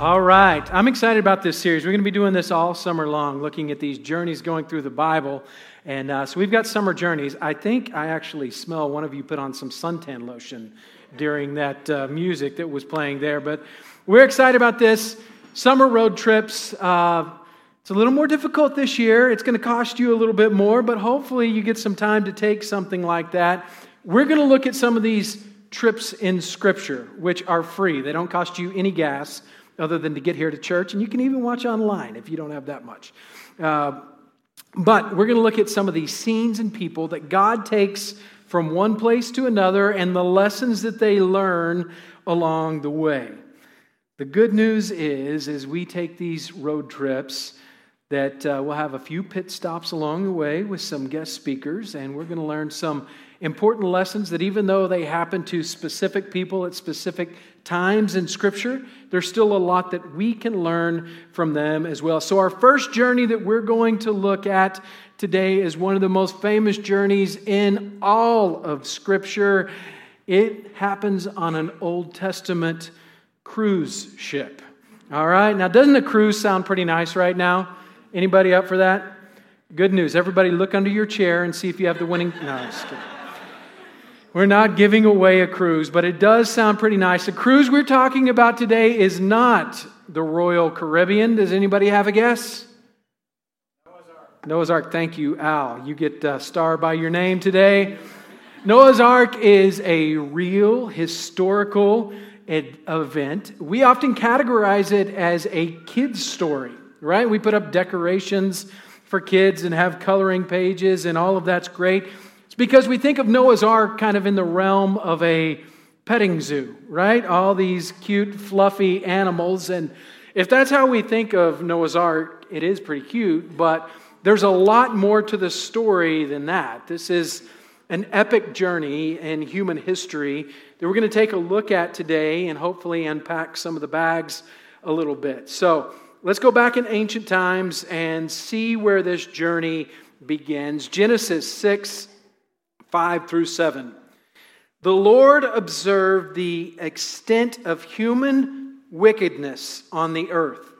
All right. I'm excited about this series. We're going to be doing this all summer long, looking at these journeys going through the Bible. And uh, so we've got summer journeys. I think I actually smell one of you put on some suntan lotion during that uh, music that was playing there. But we're excited about this. Summer road trips. Uh, it's a little more difficult this year. It's going to cost you a little bit more, but hopefully you get some time to take something like that. We're going to look at some of these trips in Scripture, which are free. They don't cost you any gas other than to get here to church. And you can even watch online if you don't have that much. Uh, but we're going to look at some of these scenes and people that God takes from one place to another and the lessons that they learn along the way. The good news is, as we take these road trips, that uh, we'll have a few pit stops along the way with some guest speakers, and we're going to learn some important lessons that even though they happen to specific people at specific times in Scripture, there's still a lot that we can learn from them as well. So, our first journey that we're going to look at today is one of the most famous journeys in all of Scripture. It happens on an Old Testament cruise ship. All right, now doesn't a cruise sound pretty nice right now? Anybody up for that? Good news. Everybody look under your chair and see if you have the winning. No. We're not giving away a cruise, but it does sound pretty nice. The cruise we're talking about today is not the Royal Caribbean. Does anybody have a guess? Noah's Ark. Noah's Ark. Thank you, Al. You get a star by your name today. Noah's Ark is a real historical event. We often categorize it as a kid's story, right? We put up decorations for kids and have coloring pages, and all of that's great. It's because we think of Noah's Ark kind of in the realm of a petting zoo, right? All these cute, fluffy animals. And if that's how we think of Noah's Ark, it is pretty cute, but there's a lot more to the story than that. This is an epic journey in human history that we're going to take a look at today and hopefully unpack some of the bags a little bit. So let's go back in ancient times and see where this journey begins. Genesis 6 5 through 7. The Lord observed the extent of human wickedness on the earth,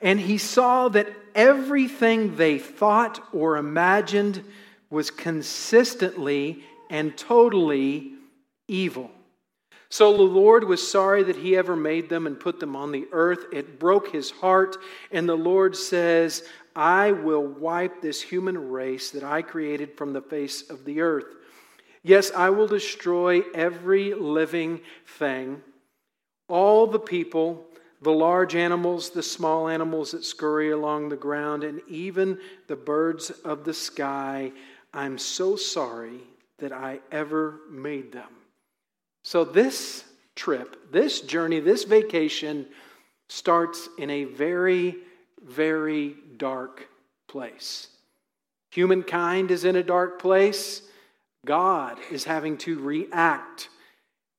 and he saw that everything they thought or imagined was consistently and totally evil. So the Lord was sorry that he ever made them and put them on the earth. It broke his heart. And the Lord says, I will wipe this human race that I created from the face of the earth. Yes, I will destroy every living thing, all the people, the large animals, the small animals that scurry along the ground, and even the birds of the sky. I'm so sorry that I ever made them. So, this trip, this journey, this vacation starts in a very, very dark place. Humankind is in a dark place. God is having to react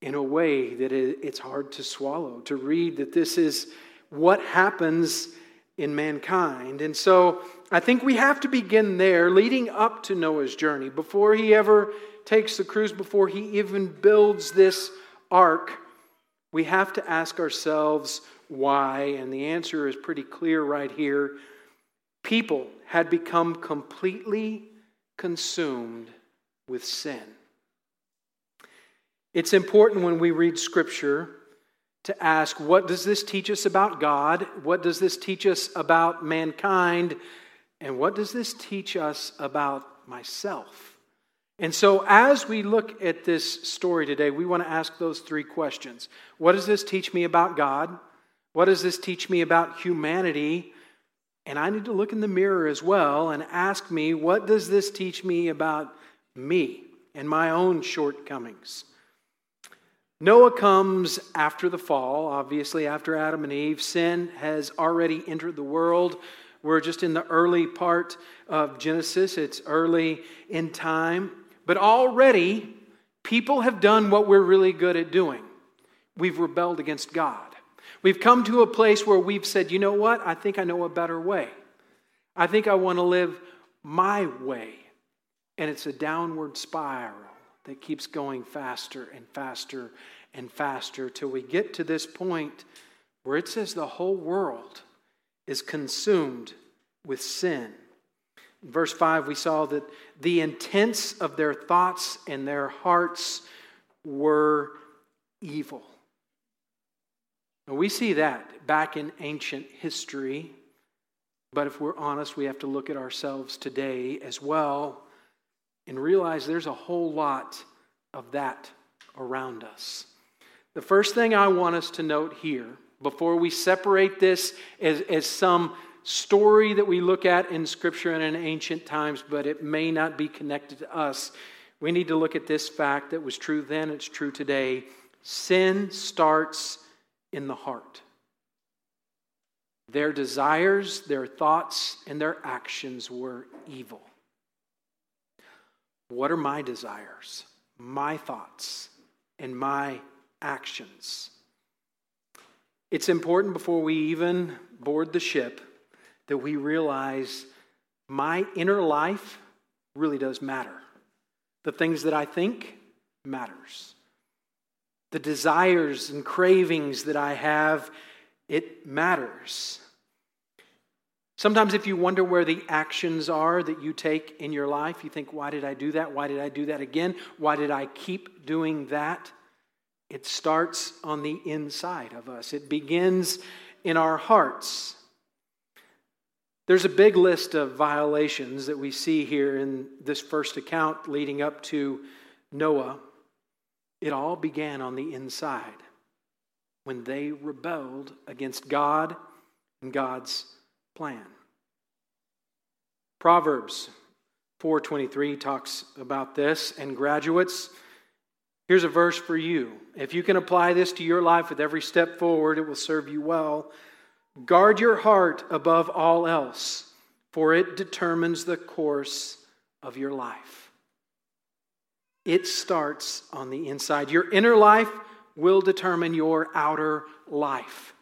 in a way that it's hard to swallow, to read that this is what happens in mankind. And so I think we have to begin there, leading up to Noah's journey, before he ever takes the cruise, before he even builds this ark. We have to ask ourselves why, and the answer is pretty clear right here people had become completely consumed with sin. It's important when we read Scripture to ask what does this teach us about God? What does this teach us about mankind? And what does this teach us about myself? And so, as we look at this story today, we want to ask those three questions What does this teach me about God? What does this teach me about humanity? And I need to look in the mirror as well and ask me, what does this teach me about me and my own shortcomings? Noah comes after the fall, obviously, after Adam and Eve. Sin has already entered the world. We're just in the early part of Genesis, it's early in time. But already, people have done what we're really good at doing we've rebelled against God. We've come to a place where we've said, you know what? I think I know a better way. I think I want to live my way. And it's a downward spiral that keeps going faster and faster and faster till we get to this point where it says the whole world is consumed with sin. Verse 5, we saw that the intents of their thoughts and their hearts were evil. we see that back in ancient history, but if we're honest, we have to look at ourselves today as well and realize there's a whole lot of that around us. The first thing I want us to note here, before we separate this as, as some story that we look at in Scripture and in ancient times, but it may not be connected to us, we need to look at this fact that was true then, it's true today. Sin starts in the heart. Their desires, their thoughts, and their actions were evil. What are my desires, my thoughts, and my actions? It's important before we even board the ship that we realize my inner life really does matter. The things that I think matters. The desires and cravings that I have, it matters. Sometimes, if you wonder where the actions are that you take in your life, you think, why did I do that? Why did I do that again? Why did I keep doing that? It starts on the inside of us, it begins in our hearts. There's a big list of violations that we see here in this first account leading up to Noah. It all began on the inside when they rebelled against God and God's plan. Proverbs 4:23 talks about this and graduates here's a verse for you. If you can apply this to your life with every step forward it will serve you well. Guard your heart above all else, for it determines the course of your life. It starts on the inside. Your inner life will determine your outer life.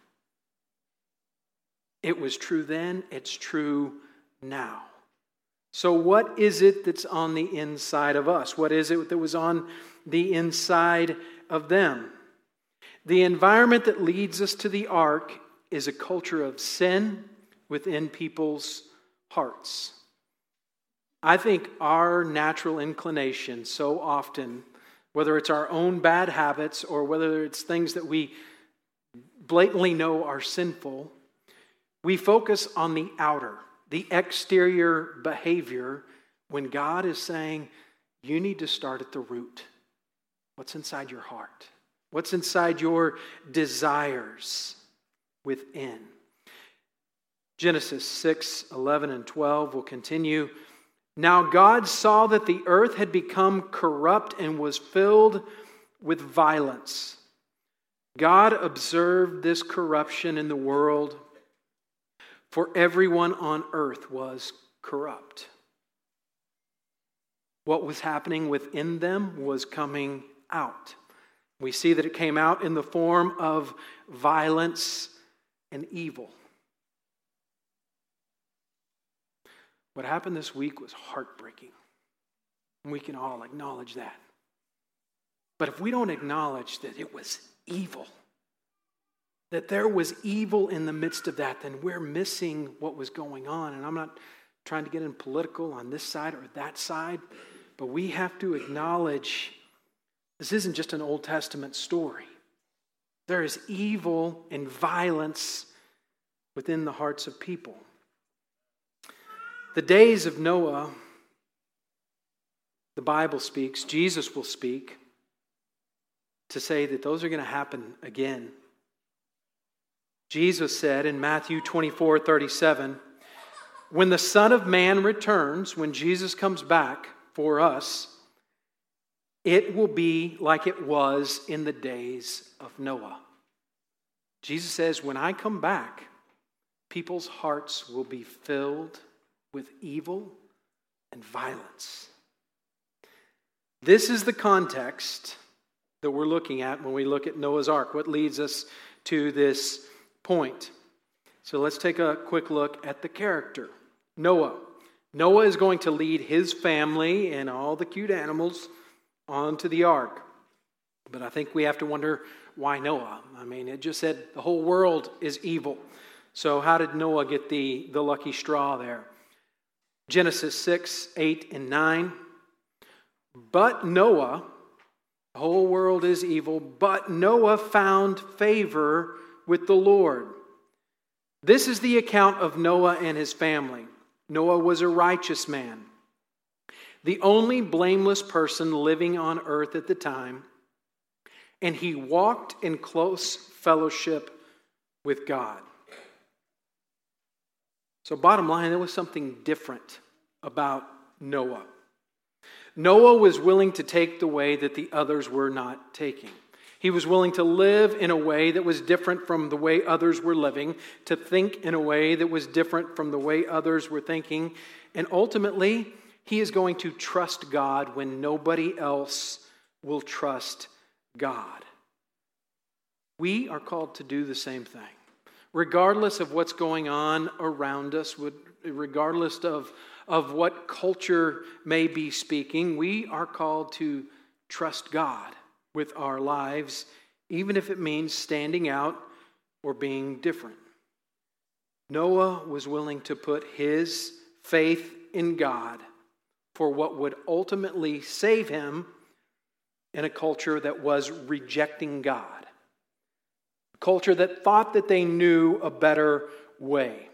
It was true then, it's true now. So, what is it that's on the inside of us? What is it that was on the inside of them? The environment that leads us to the ark is a culture of sin within people's hearts. I think our natural inclination so often, whether it's our own bad habits or whether it's things that we blatantly know are sinful, we focus on the outer, the exterior behavior, when God is saying, you need to start at the root. What's inside your heart? What's inside your desires? Within. Genesis 6 11 and 12 will continue. Now God saw that the earth had become corrupt and was filled with violence. God observed this corruption in the world, for everyone on earth was corrupt. What was happening within them was coming out. We see that it came out in the form of violence and evil. What happened this week was heartbreaking. And we can all acknowledge that. But if we don't acknowledge that it was evil, that there was evil in the midst of that, then we're missing what was going on. And I'm not trying to get in political on this side or that side, but we have to acknowledge this isn't just an Old Testament story. There is evil and violence within the hearts of people. The days of Noah, the Bible speaks, Jesus will speak to say that those are going to happen again. Jesus said in Matthew 24 37, when the Son of Man returns, when Jesus comes back for us, it will be like it was in the days of Noah. Jesus says, When I come back, people's hearts will be filled with evil and violence. This is the context that we're looking at when we look at Noah's Ark. What leads us to this point? So let's take a quick look at the character Noah. Noah is going to lead his family and all the cute animals onto the ark. But I think we have to wonder why Noah? I mean, it just said the whole world is evil. So, how did Noah get the, the lucky straw there? Genesis 6, 8, and 9. But Noah, the whole world is evil, but Noah found favor with the Lord. This is the account of Noah and his family. Noah was a righteous man, the only blameless person living on earth at the time, and he walked in close fellowship with God. So, bottom line, there was something different about Noah. Noah was willing to take the way that the others were not taking. He was willing to live in a way that was different from the way others were living, to think in a way that was different from the way others were thinking. And ultimately, he is going to trust God when nobody else will trust God. We are called to do the same thing. Regardless of what's going on around us, regardless of, of what culture may be speaking, we are called to trust God with our lives, even if it means standing out or being different. Noah was willing to put his faith in God for what would ultimately save him in a culture that was rejecting God, a culture that thought that they knew a better way.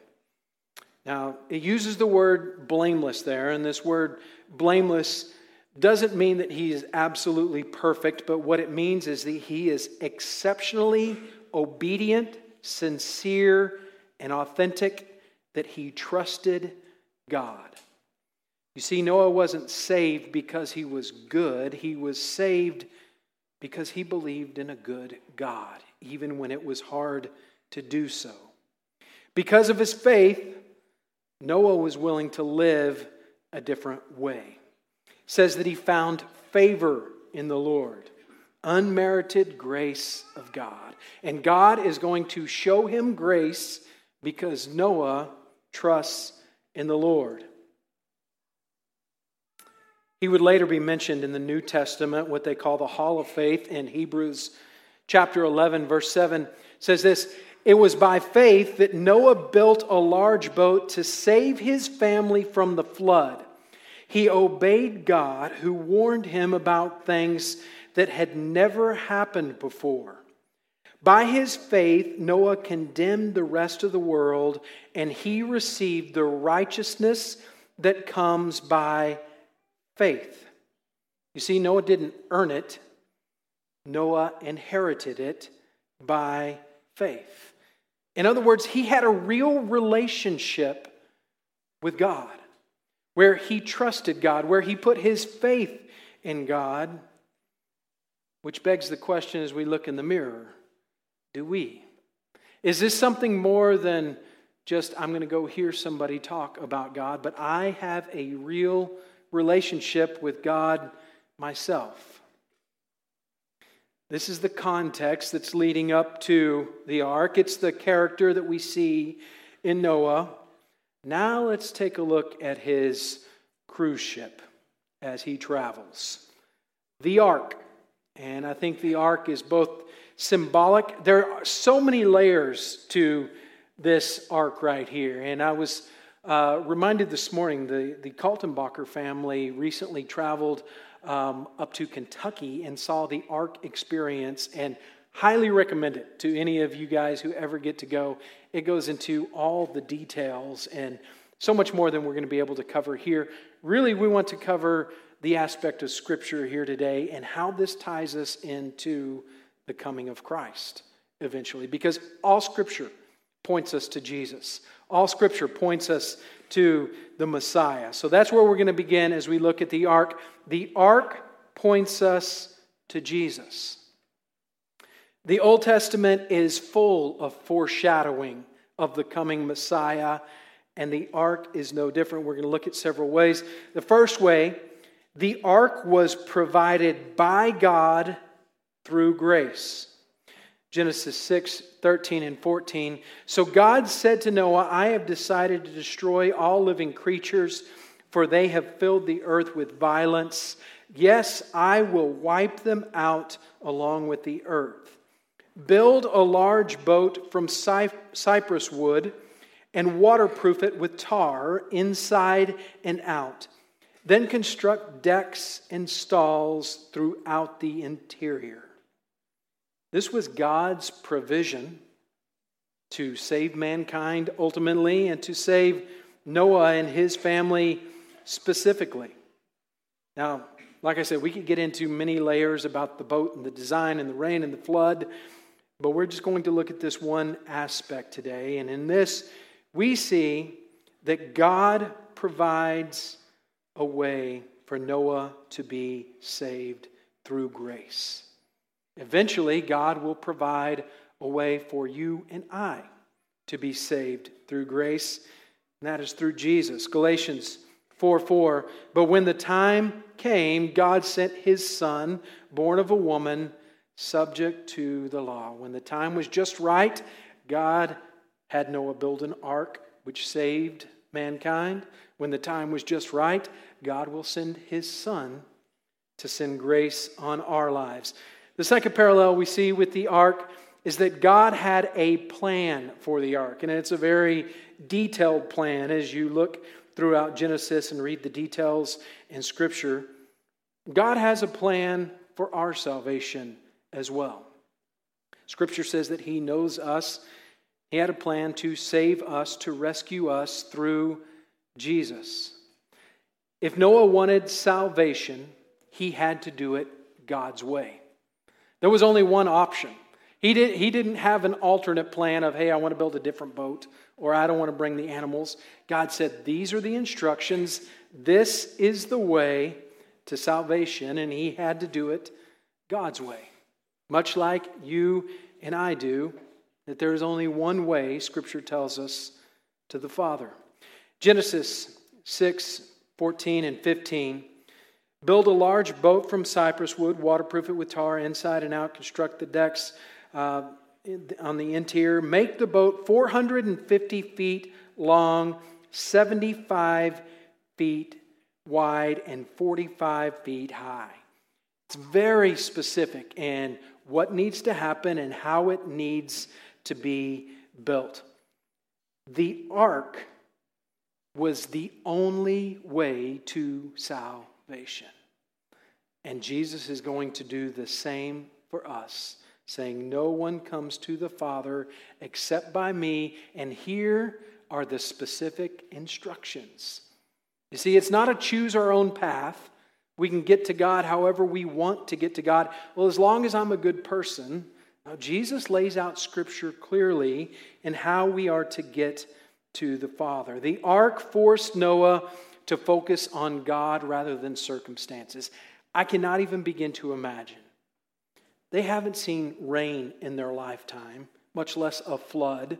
Now, it uses the word blameless there, and this word blameless doesn't mean that he is absolutely perfect, but what it means is that he is exceptionally obedient, sincere, and authentic, that he trusted God. You see, Noah wasn't saved because he was good, he was saved because he believed in a good God, even when it was hard to do so. Because of his faith, Noah was willing to live a different way says that he found favor in the Lord, unmerited grace of God. And God is going to show him grace because Noah trusts in the Lord. He would later be mentioned in the New Testament, what they call the Hall of Faith in Hebrews chapter 11, verse 7 says this It was by faith that Noah built a large boat to save his family from the flood. He obeyed God, who warned him about things that had never happened before. By his faith, Noah condemned the rest of the world, and he received the righteousness that comes by faith. You see, Noah didn't earn it, Noah inherited it by faith. In other words, he had a real relationship with God where he trusted God, where he put his faith in God, which begs the question as we look in the mirror do we? Is this something more than just, I'm going to go hear somebody talk about God, but I have a real relationship with God myself? This is the context that's leading up to the ark. It's the character that we see in Noah. Now let's take a look at his cruise ship as he travels. The ark. And I think the ark is both symbolic. There are so many layers to this ark right here. And I was uh, reminded this morning the, the Kaltenbacher family recently traveled um, up to Kentucky and saw the ark experience and highly recommend it to any of you guys who ever get to go. It goes into all the details and so much more than we're going to be able to cover here. Really, we want to cover the aspect of Scripture here today and how this ties us into the coming of Christ eventually, because all Scripture points us to Jesus. All Scripture points us to the Messiah. So that's where we're going to begin as we look at the ark. The ark points us to Jesus. The Old Testament is full of foreshadowing of the coming Messiah, and the ark is no different. We're going to look at several ways. The first way, the ark was provided by God through grace. Genesis 6, 13 and 14. So God said to Noah, I have decided to destroy all living creatures, for they have filled the earth with violence. Yes, I will wipe them out along with the earth. Build a large boat from cypress wood and waterproof it with tar inside and out. Then construct decks and stalls throughout the interior. This was God's provision to save mankind ultimately and to save Noah and his family specifically. Now, like I said, we could get into many layers about the boat and the design and the rain and the flood, but we're just going to look at this one aspect today. And in this, we see that God provides a way for Noah to be saved through grace. Eventually, God will provide a way for you and I to be saved through grace, and that is through Jesus. Galatians 4 4. But when the time came, God sent his son, born of a woman, subject to the law. When the time was just right, God had Noah build an ark which saved mankind. When the time was just right, God will send his son to send grace on our lives. The second parallel we see with the ark is that God had a plan for the ark, and it's a very detailed plan as you look throughout Genesis and read the details in Scripture. God has a plan for our salvation as well. Scripture says that He knows us. He had a plan to save us, to rescue us through Jesus. If Noah wanted salvation, he had to do it God's way. There was only one option. He, did, he didn't have an alternate plan of, hey, I want to build a different boat or I don't want to bring the animals. God said, these are the instructions. This is the way to salvation, and he had to do it God's way. Much like you and I do, that there is only one way, Scripture tells us, to the Father. Genesis 6 14 and 15. Build a large boat from cypress wood, waterproof it with tar inside and out, construct the decks uh, on the interior. Make the boat 450 feet long, 75 feet wide, and 45 feet high. It's very specific in what needs to happen and how it needs to be built. The ark was the only way to salvation. And Jesus is going to do the same for us, saying, No one comes to the Father except by me. And here are the specific instructions. You see, it's not a choose our own path. We can get to God however we want to get to God. Well, as long as I'm a good person, now Jesus lays out Scripture clearly in how we are to get to the Father. The ark forced Noah to focus on God rather than circumstances. I cannot even begin to imagine. They haven't seen rain in their lifetime, much less a flood.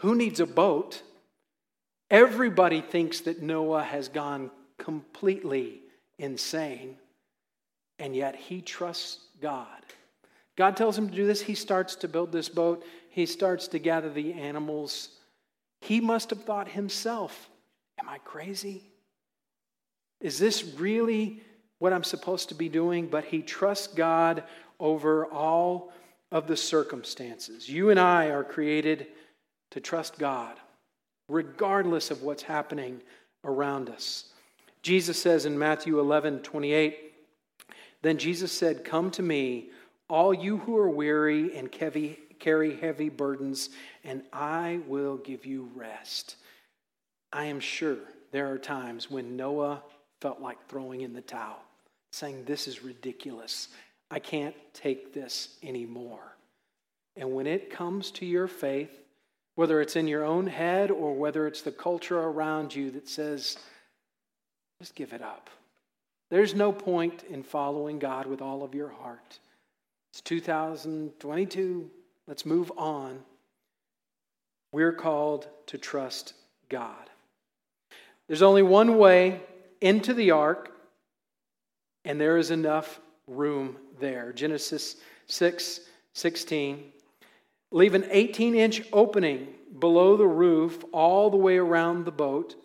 Who needs a boat? Everybody thinks that Noah has gone completely insane, and yet he trusts God. God tells him to do this. He starts to build this boat, he starts to gather the animals he must have thought himself, Am I crazy? Is this really what I'm supposed to be doing? But he trusts God over all of the circumstances. You and I are created to trust God, regardless of what's happening around us. Jesus says in Matthew 11 28, Then Jesus said, Come to me, all you who are weary and carry heavy burdens, and I will give you rest. I am sure there are times when Noah felt like throwing in the towel, saying, This is ridiculous. I can't take this anymore. And when it comes to your faith, whether it's in your own head or whether it's the culture around you that says, just give it up. There's no point in following God with all of your heart. It's 2022. Let's move on. We're called to trust God. There's only one way into the ark, and there is enough room there. Genesis 6 16. Leave an 18 inch opening below the roof all the way around the boat.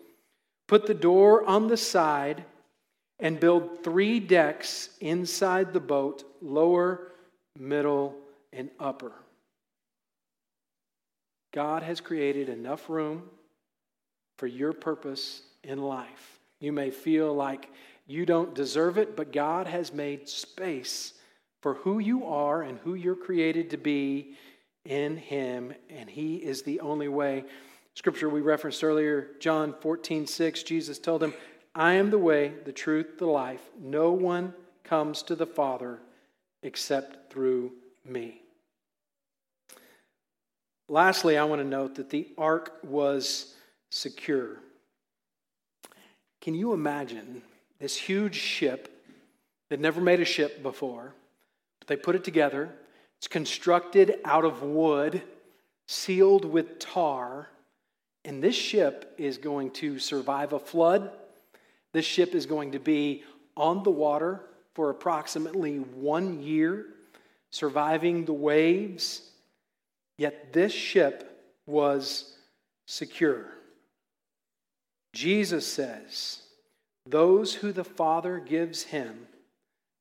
Put the door on the side and build three decks inside the boat lower, middle, and upper. God has created enough room for your purpose in life. You may feel like you don't deserve it, but God has made space for who you are and who you're created to be in Him, and He is the only way. Scripture we referenced earlier, John 14, 6, Jesus told him, I am the way, the truth, the life. No one comes to the Father except through me. Lastly, I want to note that the ark was secure. Can you imagine this huge ship that never made a ship before? But they put it together. It's constructed out of wood, sealed with tar. And this ship is going to survive a flood. This ship is going to be on the water for approximately one year, surviving the waves. Yet this ship was secure. Jesus says, Those who the Father gives him,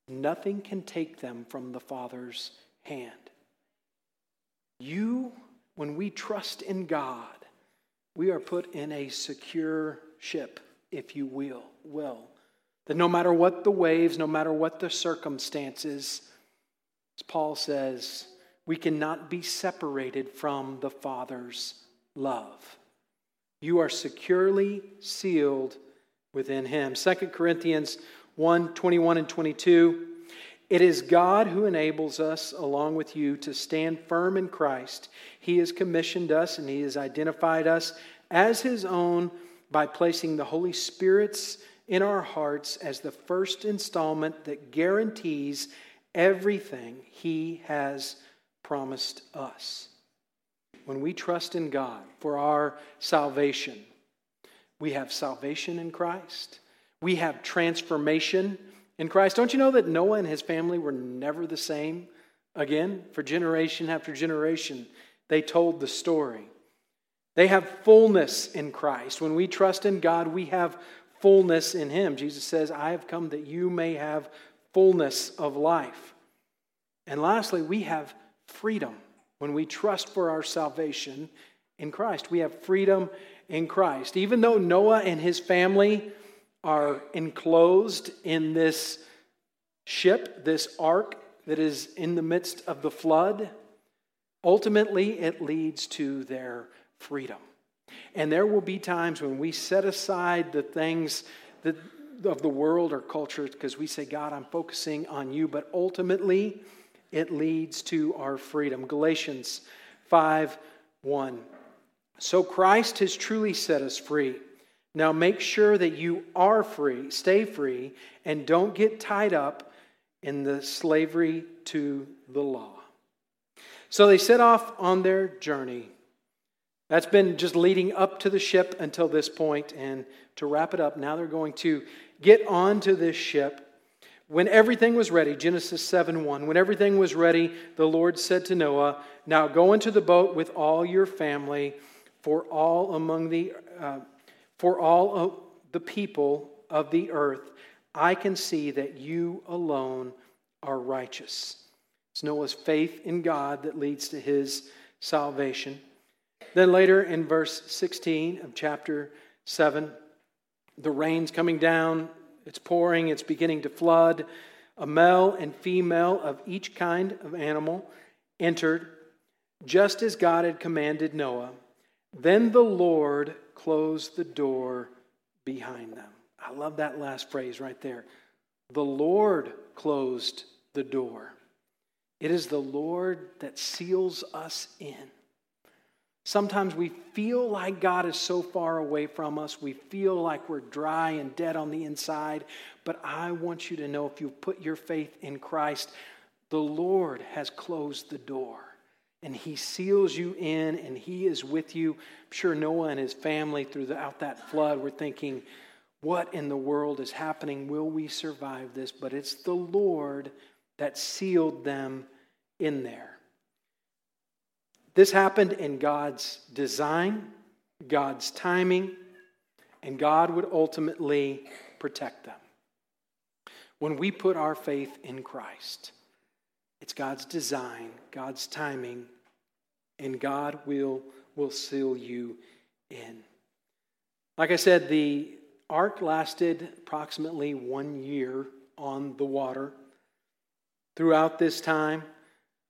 nothing can take them from the Father's hand. You, when we trust in God, we are put in a secure ship, if you will, will. That no matter what the waves, no matter what the circumstances, as Paul says, we cannot be separated from the Father's love. You are securely sealed within Him. 2 Corinthians 1 21 and 22. It is God who enables us, along with you, to stand firm in Christ. He has commissioned us and He has identified us as His own by placing the Holy Spirit's in our hearts as the first installment that guarantees everything He has promised us. When we trust in God for our salvation, we have salvation in Christ, we have transformation in Christ. Don't you know that Noah and his family were never the same again? For generation after generation, they told the story. They have fullness in Christ. When we trust in God, we have fullness in Him. Jesus says, I have come that you may have fullness of life. And lastly, we have freedom when we trust for our salvation in Christ. We have freedom in Christ. Even though Noah and his family are enclosed in this ship, this ark that is in the midst of the flood, ultimately it leads to their freedom. And there will be times when we set aside the things that, of the world or culture because we say, God, I'm focusing on you. But ultimately, it leads to our freedom. Galatians 5 1. So Christ has truly set us free. Now make sure that you are free, stay free, and don't get tied up in the slavery to the law. So they set off on their journey that's been just leading up to the ship until this. And to wrap it up, now they're going to get onto this ship. When everything was ready, Genesis 7 1, when everything was ready, the Lord said to Noah, Now go into the boat with all your family, for all among the, uh, for all the people of the earth, I can see that you alone are righteous. It's Noah's faith in God that leads to his salvation. Then later in verse 16 of chapter 7, the rain's coming down, it's pouring, it's beginning to flood. A male and female of each kind of animal entered, just as God had commanded Noah. Then the Lord closed the door behind them. I love that last phrase right there. The Lord closed the door. It is the Lord that seals us in. Sometimes we feel like God is so far away from us. We feel like we're dry and dead on the inside. But I want you to know if you put your faith in Christ, the Lord has closed the door and He seals you in and He is with you. I'm sure Noah and his family throughout that flood were thinking, what in the world is happening? Will we survive this? But it's the Lord that sealed them in there. This happened in God's design, God's timing, and God would ultimately protect them. When we put our faith in Christ, It's God's design, God's timing, and God will, will seal you in. Like I said, the ark lasted approximately one year on the water. Throughout this time,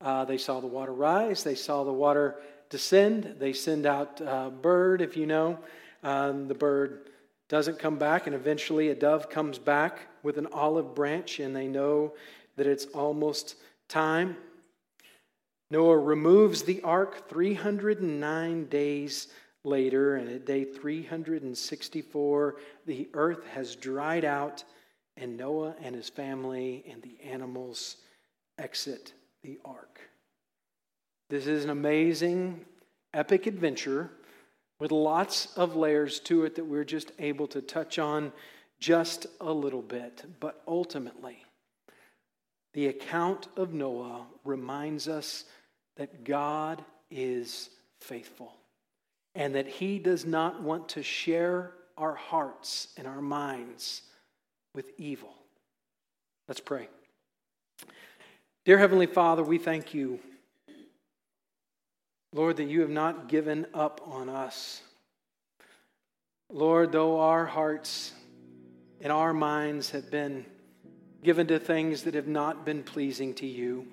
uh, they saw the water rise, they saw the water descend, they send out a bird, if you know. Um, the bird doesn't come back, and eventually a dove comes back with an olive branch, and they know that it's almost time. Noah removes the ark 309 days later, and at day 364, the earth has dried out, and Noah and his family and the animals exit the ark. This is an amazing, epic adventure with lots of layers to it that we're just able to touch on just a little bit. But ultimately, the account of Noah reminds us that God is faithful and that He does not want to share our hearts and our minds with evil. Let's pray. Dear Heavenly Father, we thank you, Lord, that you have not given up on us. Lord, though our hearts and our minds have been given to things that have not been pleasing to you,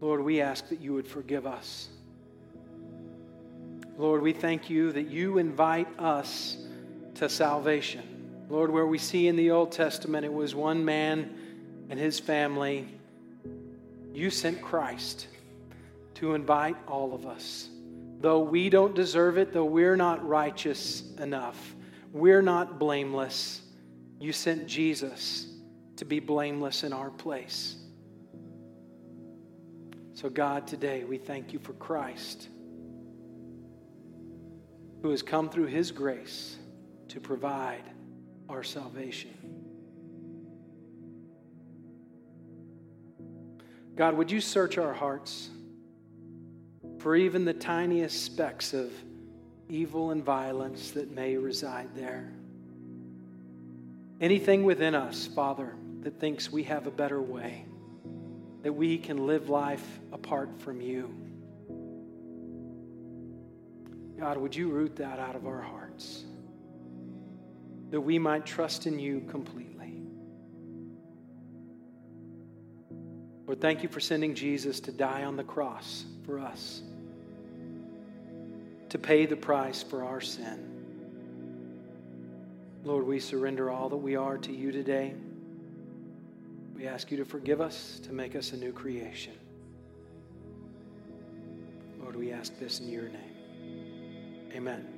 Lord, we ask that you would forgive us. Lord, we thank you that you invite us to salvation. Lord, where we see in the Old Testament it was one man and his family, you sent Christ to invite all of us. Though we don't deserve it, though we're not righteous enough, we're not blameless, you sent Jesus to be blameless in our place. So, God, today we thank you for Christ who has come through his grace to provide our salvation. God, would you search our hearts for even the tiniest specks of evil and violence that may reside there? Anything within us, Father, that thinks we have a better way, that we can live life apart from you. God, would you root that out of our hearts? That we might trust in you completely. Lord, thank you for sending Jesus to die on the cross for us, to pay the price for our sin. Lord, we surrender all that we are to you today. We ask you to forgive us, to make us a new creation. Lord, we ask this in your name. Amen.